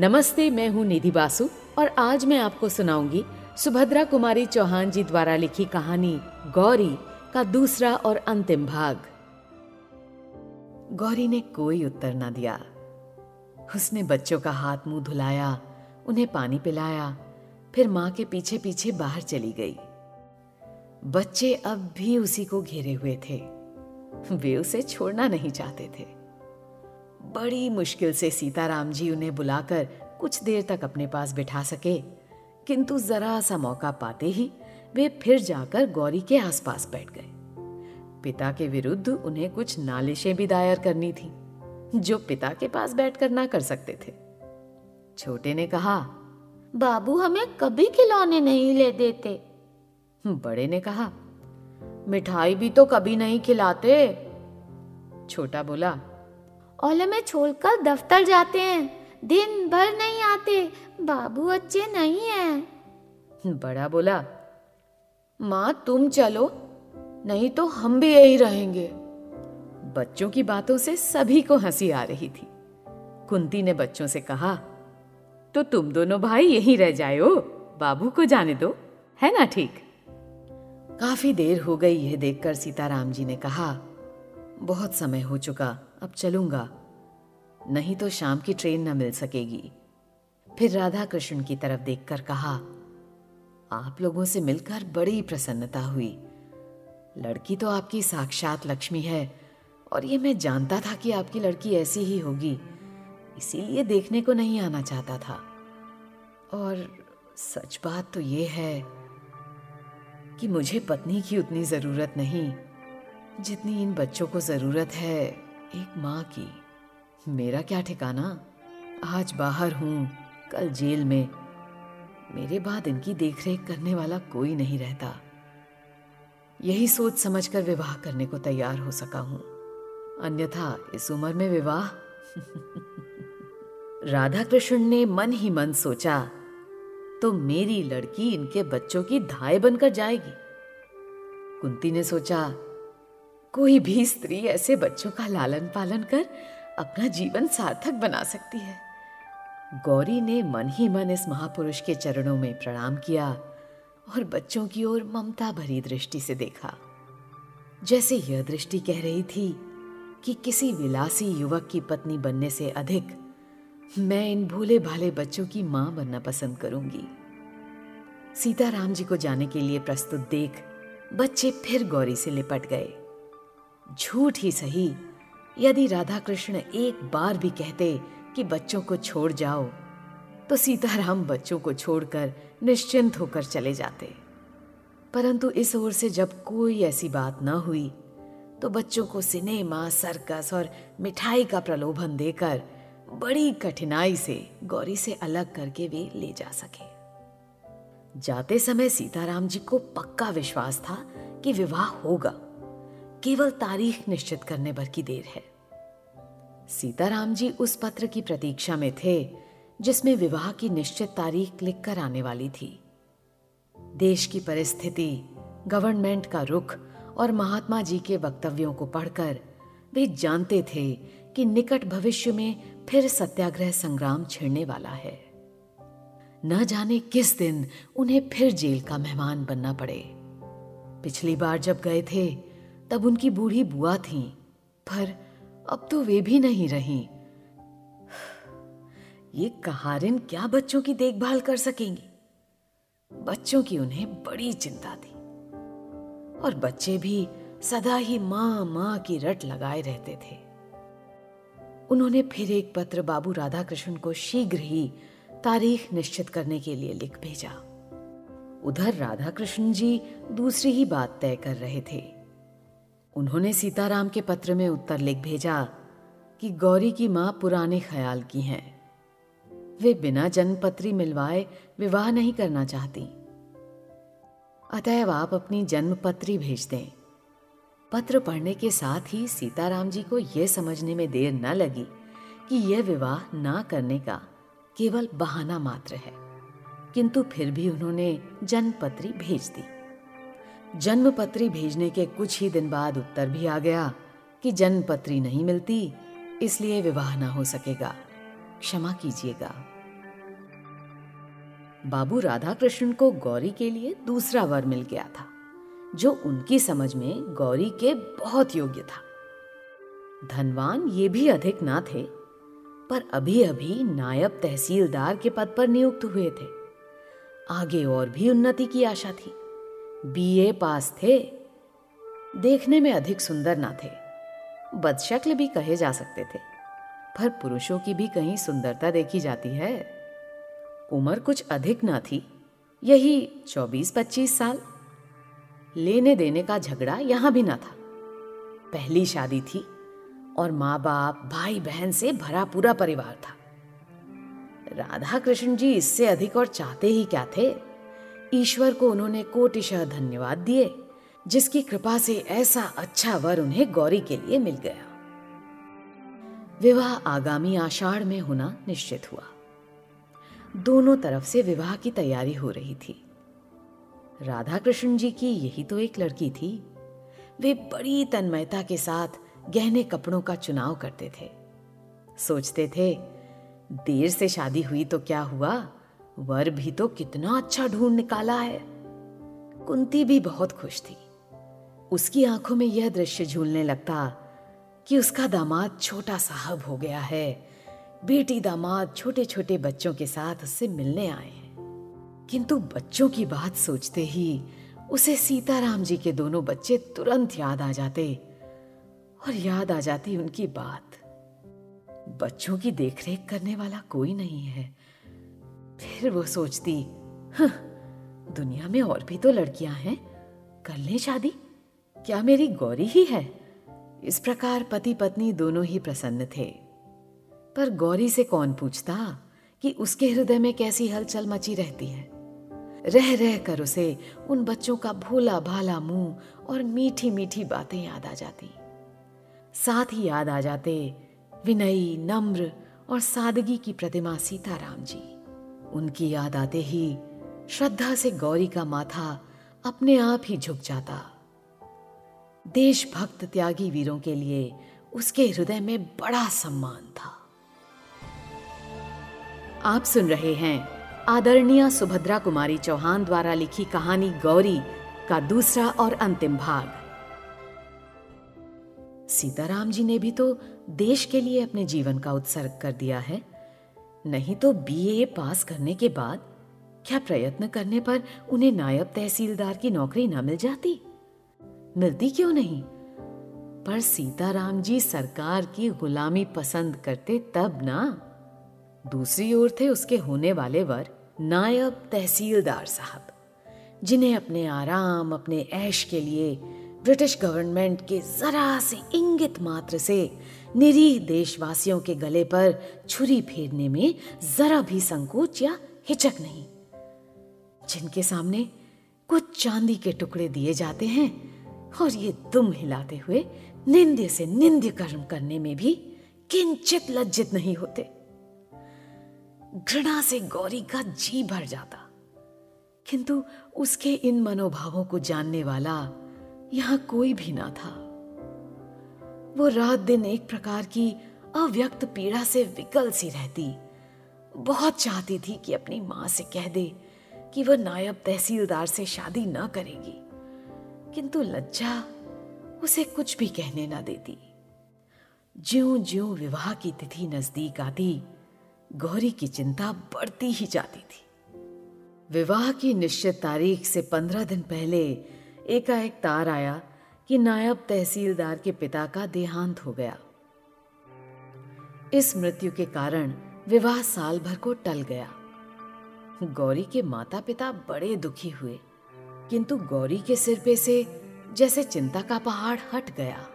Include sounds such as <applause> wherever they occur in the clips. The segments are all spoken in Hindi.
नमस्ते, मैं हूँ निधि बासु और आज मैं आपको सुनाऊँगी सुभद्रा कुमारी चौहान जी द्वारा लिखी कहानी गौरी का दूसरा और अंतिम भाग। गौरी ने कोई उत्तर ना दिया। उसने बच्चों का हाथ मुँह धुलाया, उन्हें पानी पिलाया, फिर माँ के पीछे पीछे बाहर चली गई। बच्चे अब भी उसी को घेरे हुए थे। वे उसे छोड़ना नहीं चाहते थे। बड़ी मुश्किल से सीताराम जी उन्हें बुलाकर कुछ देर तक अपने पास बिठा सके। किंतु जरा सा मौका पाते ही वे फिर जाकर गौरी के आसपास बैठ गए। पिता के विरुद्ध उन्हें कुछ नालिशें भी दायर करनी थी जो पिता के पास बैठकर ना कर सकते थे। छोटे ने कहा बाबू हमें कभी खिलौने नहीं ले देते। बड़े ने कहा मिठाई भी तो कभी नहीं खिलाते। छोटा बोला ओले में छोड़कर दफ्तर जाते हैं। दिन भर नहीं आते। बाबू अच्छे नहीं हैं। बड़ा बोला, माँ, तुम चलो, नहीं तो हम भी यही रहेंगे। बच्चों की बातों से सभी को हँसी आ रही थी। कुंती ने बच्चों से कहा तो तुम दोनों भाई यहीं रह जाओ बाबू को जाने दो, है ना ठीक? काफ़ी देर हो गई यह देखकर सीताराम जी ने कहा, बहुत समय हो चुका अब चलूँगा। नहीं तो शाम की ट्रेन न मिल सकेगी। फिर राधा कृष्ण की तरफ़ देखकर कहा, आप लोगों से मिलकर बड़ी प्रसन्नता हुई। लड़की तो आपकी साक्षात लक्ष्मी है, और ये मैं जानता था कि आपकी लड़की ऐसी ही होगी, इसीलिए देखने को नहीं आना चाहता था। और सच बात तो ये है कि मुझे पत्नी की उतनी ज़रूरत नहीं, जितनी इन बच्चों को ज़रूरत है। एक माँ की। मेरा क्या ठिकाना? आज बाहर हूँ, कल जेल में। मेरे बाद इनकी देखरेख करने वाला कोई नहीं रहता। यही सोच समझकर विवाह करने को तैयार हो सका हूँ। अन्यथा इस उम्र में विवाह? <laughs> राधा कृष्ण ने मन ही मन सोचा तो मेरी लड़की इनके बच्चों की धाय बनकर जाएगी। कुंती ने सोचा कोई भी स्त्री ऐसे बच्चों का लालन पालन कर अपना जीवन सार्थक बना सकती है। गौरी ने मन ही मन इस महापुरुष के चरणों में प्रणाम किया और बच्चों की ओर ममता भरी दृष्टि से देखा। जैसे यह दृष्टि कह रही थी कि किसी विलासी युवक की पत्नी बनने से अधिक मैं इन भोले भाले बच्चों की माँ बनना पसंद करूँगी। सीताराम जी को जाने के लिए प्रस्तुत देख बच्चे फिर गौरी से लिपट गए। झूठ ही सही। यदि राधा कृष्ण एक बार भी कहते कि बच्चों को छोड़ जाओ तो सीताराम बच्चों को छोड़कर निश्चिंत होकर चले जाते। परंतु इस ओर से जब कोई ऐसी बात न हुई तो बच्चों को सिनेमा, सर्कस और मिठाई का प्रलोभन देकर बड़ी कठिनाई से, गौरी से अलग करके वे ले जा सके। जाते समय सीताराम जी को पक्का विश्वास था कि विवाह होगा। केवल तारीख निश्चित करने भर की देर है। सीताराम जी उस पत्र की प्रतीक्षा में थे, जिसमें विवाह की निश्चित तारीख लिखकर आने वाली थी। देश की परिस्थिति, गवर्नमेंट का रुख और महात्मा जी के वक्तव्यों को पढ़कर वे जानते थे कि निकट भविष्य में फिर सत्याग्रह संग्राम छिड़ने वाला है। न जाने किस दिन उन्हें फिर जेल का मेहमान बनना पड़े। पिछली बार जब गए थे तब उनकी बूढ़ी बुआ थी, पर अब तो वे भी नहीं रही। ये कहारिन क्या बच्चों की देखभाल कर सकेंगी? बच्चों की उन्हें बड़ी चिंता थी। और बच्चे भी सदा ही माँ माँ की रट लगाए रहते थे। उन्होंने फिर एक पत्र बाबू राधा कृष्ण को शीघ्र ही तारीख निश्चित करने के लिए लिख भेजा। उधर राधा कृष्ण जी दूसरी ही बात तय कर रहे थे। उन्होंने सीताराम के पत्र में उत्तर लिख भेजा कि गौरी की माँ पुराने ख्याल की हैं। वे बिना जन्मपत्री मिलवाए विवाह नहीं करना चाहती। अतएव आप अपनी जन्मपत्री भेज दें। पत्र पढ़ने के साथ ही सीताराम जी को यह समझने में देर न लगी कि यह विवाह ना करने का केवल बहाना मात्र है, किंतु फिर भी उन्होंने जन्मपत्री भेज दी। जन्मपत्री भेजने के कुछ ही दिन बाद उत्तर भी आ गया कि जन्मपत्री नहीं मिलती, इसलिए विवाह ना हो सकेगा। क्षमा कीजिएगा। बाबू राधा कृष्ण को गौरी के लिए दूसरा वर मिल गया था, जो उनकी समझ में गौरी के बहुत योग्य था। धनवान ये भी अधिक ना थे, पर अभी अभी नायब तहसीलदार के पद पर नियुक्त हुए थे। आगे और भी उन्नति की आशा थी। बीए पास थे। देखने में अधिक सुंदर ना थे। बदशक्ल भी कहे जा सकते थे। पर पुरुषों की भी कहीं सुंदरता देखी जाती है। उम्र कुछ अधिक ना थी। यही चौबीस पच्चीस साल। लेने देने का झगड़ा यहाँ भी ना था। पहली शादी थी और माँ बाप भाई बहन से भरा पूरा परिवार था। राधा कृष्ण जी इससे अधिक और चाहते ही क्या थे? ईश्वर को उन्होंने कोटिशह धन्यवाद दिए, जिसकी कृपा से ऐसा अच्छा वर उन्हें गौरी के लिए मिल गया। विवाह आगामी आषाढ़ में होना निश्चित हुआ। दोनों तरफ़ से विवाह की तैयारी हो रही थी। राधा कृष्ण जी की यही तो एक लड़की थी। वे बड़ी तन्मयता के साथ गहने कपड़ों का चुनाव करते थे। सोचते थे, देर से शादी हुई तो क्या हुआ? वर भी तो कितना अच्छा ढूंढ निकाला है। कुंती भी बहुत खुश थी। उसकी आँखों में यह दृश्य झूलने लगता कि उसका दामाद छोटा साहब हो गया है। बेटी दामाद छोटे छोटे बच्चों के साथ उससे मिलने आए हैं। किंतु बच्चों की बात सोचते ही उसे सीताराम जी के दोनों बच्चे तुरंत याद आ जाते और याद आ जाती उनकी बात। बच्चों की देखरेख करने वाला कोई नहीं है। फिर वो सोचती दुनिया में और भी तो लड़कियाँ हैं। कर ले शादी। क्या मेरी गौरी ही है? इस प्रकार पति पत्नी दोनों ही प्रसन्न थे। पर गौरी से कौन पूछता कि उसके हृदय में कैसी हलचल मची रहती है? रह रह कर उसे उन बच्चों का भोला भाला मुँह और मीठी मीठी बातें याद आ जाती। साथ ही याद आ जाते विनयी, नम्र और सादगी की प्रतिमा सीताराम जी। उनकी याद आते ही श्रद्धा से गौरी का माथा अपने आप ही झुक जाता। देशभक्त त्यागी वीरों के लिए उसके हृदय में बड़ा सम्मान था। आप सुन रहे हैं आदरणीय सुभद्रा कुमारी चौहान द्वारा लिखी कहानी गौरी का दूसरा और अंतिम भाग। सीताराम जी ने भी तो देश के लिए अपने जीवन का उत्सर्ग कर दिया है। नहीं तो बीए पास करने के बाद क्या प्रयत्न करने पर उन्हें नायब तहसीलदार की नौकरी न मिल जाती? मिलती क्यों नहीं? पर सीताराम जी सरकार की गुलामी पसंद करते तब ना। दूसरी ओर थे उसके होने वाले वर नायब तहसीलदार साहब, जिन्हें अपने आराम, अपने ऐश के लिए ब्रिटिश गवर्नमेंट के जरा से इंगित मात्र से निरीह देशवासियों के गले पर छुरी फेरने में जरा भी संकोच या हिचक नहीं। जिनके सामने कुछ चांदी के टुकड़े दिए जाते हैं और ये दुम हिलाते हुए निंद्य से निंद्य कर्म करने में भी किंचित लज्जित नहीं होते। घृणा से गौरी का जी भर जाता। किंतु उसके इन मनोभावों को जानने वाला यहाँ कोई भी ना था। वो रात दिन एक प्रकार की अव्यक्त पीड़ा से विकल सी रहती। बहुत चाहती थी कि अपनी माँ से कह दे कि वह नायब तहसीलदार से शादी न करेगी। किंतु लज्जा उसे कुछ भी कहने ना देती। ज्यो ज्यो विवाह की तिथि नज़दीक आती, गौरी की चिंता बढ़ती ही जाती थी। विवाह की निश्चित तारीख से पंद्रह दिन पहले एकाएक तार आया कि नायब तहसीलदार के पिता का देहांत हो गया। इस मृत्यु के कारण विवाह साल भर को टल गया। गौरी के माता पिता बड़े दुखी हुए, किंतु गौरी के सिर पे से जैसे चिंता का पहाड़ हट गया।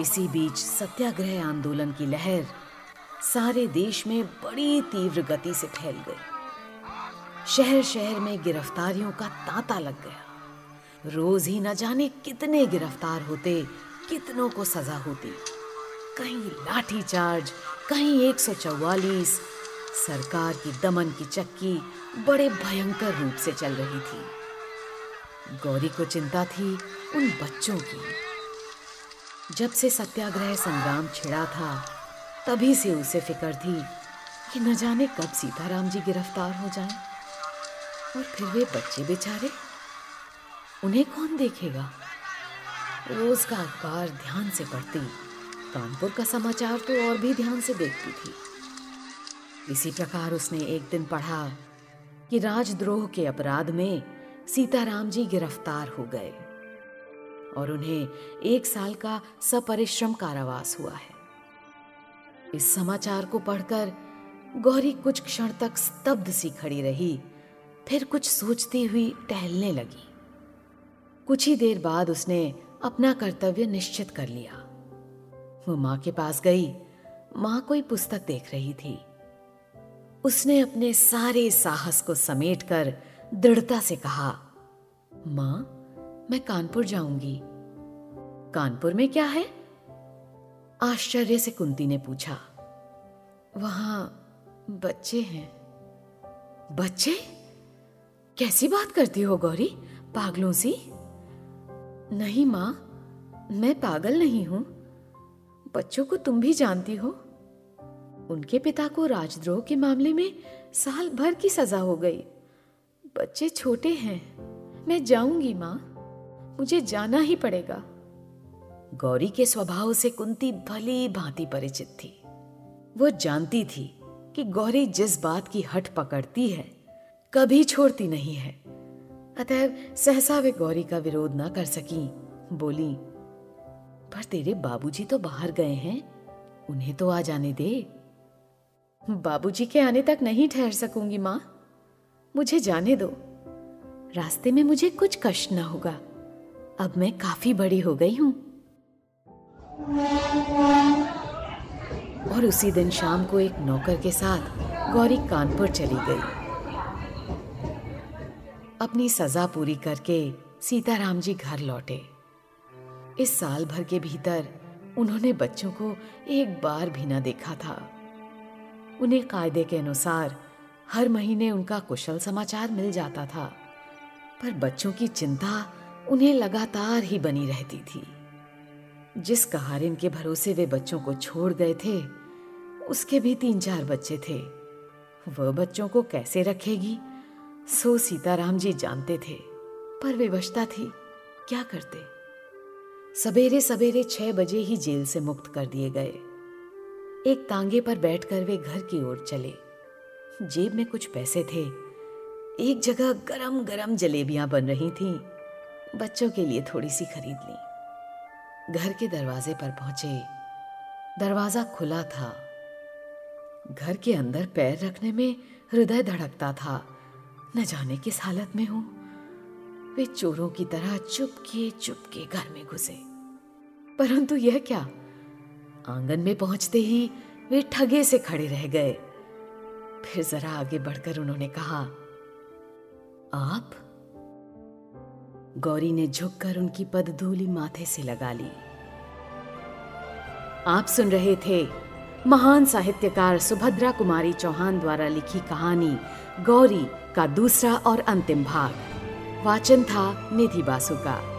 इसी बीच सत्याग्रह आंदोलन की लहर सारे देश में बड़ी तीव्र गति से फैल गई। शहर शहर में गिरफ्तारियों का तांता लग गया। रोज ही न जाने कितने गिरफ़्तार होते, कितनों को सजा होती। कहीं लाठी चार्ज कहीं एक सौ चौवालीस। सरकार की दमन की चक्की बड़े भयंकर रूप से चल रही थी। गौरी को चिंता थी उन बच्चों की। जब से सत्याग्रह संग्राम छिड़ा था, तभी से उसे फ़िक्र थी कि न जाने कब सीताराम जी गिरफ़्तार हो जाएँ। और फिर वे बच्चे बेचारे उन्हें कौन देखेगा? रोज का अखबार ध्यान से पढ़ती, कानपुर का समाचार तो और भी ध्यान से देखती थी। इसी प्रकार उसने एक दिन पढ़ा कि राजद्रोह के अपराध में सीताराम जी गिरफ़्तार हो गए और उन्हें एक साल का सपरिश्रम कारावास हुआ है। इस समाचार को पढ़कर गौरी कुछ क्षण तक स्तब्ध सी खड़ी रही, फिर कुछ सोचती हुई टहलने लगी। कुछ ही देर बाद उसने अपना कर्तव्य निश्चित कर लिया। वो माँ के पास गई। माँ कोई पुस्तक देख रही थी। उसने अपने सारे साहस को समेटकर दृढ़ता से कहा, माँ, मैं कानपुर जाऊँगी। कानपुर में क्या है? आश्चर्य से कुंती ने पूछा, वहाँ बच्चे हैं। बच्चे? कैसी बात करती हो गौरी? पागलों सी? नहीं माँ, मैं पागल नहीं हूँ। बच्चों को तुम भी जानती हो। उनके पिता को राजद्रोह के मामले में साल भर की सजा हो गई। बच्चे छोटे हैं। मैं जाऊँगी माँ। मुझे जाना ही पड़ेगा। गौरी के स्वभाव से कुंती भली भांति परिचित थी। वो जानती थी कि गौरी जिस बात की हट पकड़ती है, कभी छोड़ती नहीं है। अतएव सहसा वे गौरी का विरोध ना कर सकी। बोली, पर तेरे बाबूजी तो बाहर गए हैं, उन्हें तो आ जाने दे। बाबूजी के आने तक नहीं ठहर सकूँगी माँ। मुझे जाने दो। रास्ते में मुझे कुछ कष्ट ना होगा। अब मैं काफ़ी बड़ी हो गई हूँ। और उसी दिन शाम को एक नौकर के साथ गौरी कानपुर चली गई। अपनी सजा पूरी करके सीताराम जी घर लौटे। इस साल भर के भीतर उन्होंने बच्चों को एक बार भी ना देखा था। उन्हें कायदे के अनुसार हर महीने उनका कुशल समाचार मिल जाता था, पर बच्चों की चिंता उन्हें लगातार ही बनी रहती थी। जिस कहारिन के भरोसे वे बच्चों को छोड़ गए थे, उसके भी तीन चार बच्चे थे। वह बच्चों को कैसे रखेगी? सो सीताराम जी जानते थे, पर विवशता थी। क्या करते? सवेरे सवेरे छह बजे ही जेल से मुक्त कर दिए गए। एक तांगे पर बैठकर वे घर की ओर चले। जेब में कुछ पैसे थे। एक जगह गरम गरम जलेबियाँ बन रही थीं। बच्चों के लिए थोड़ी सी खरीद ली। घर के दरवाजे पर पहुँचे। दरवाज़ा खुला था। घर के अंदर पैर रखने में हृदय धड़कता था। न जाने किस हालत में हूँ। वे चोरों की तरह चुपके चुपके घर में घुसे। परंतु यह क्या? आँगन में पहुँचते ही वे ठगे से खड़े रह गए। फिर जरा आगे बढ़कर उन्होंने कहा, आप? गौरी ने झुककर उनकी पदधूली माथे से लगा ली। आप सुन रहे थे महान साहित्यकार सुभद्रा कुमारी चौहान द्वारा लिखी कहानी, गौरी का दूसरा और अंतिम भाग। वाचन था निधि बासु का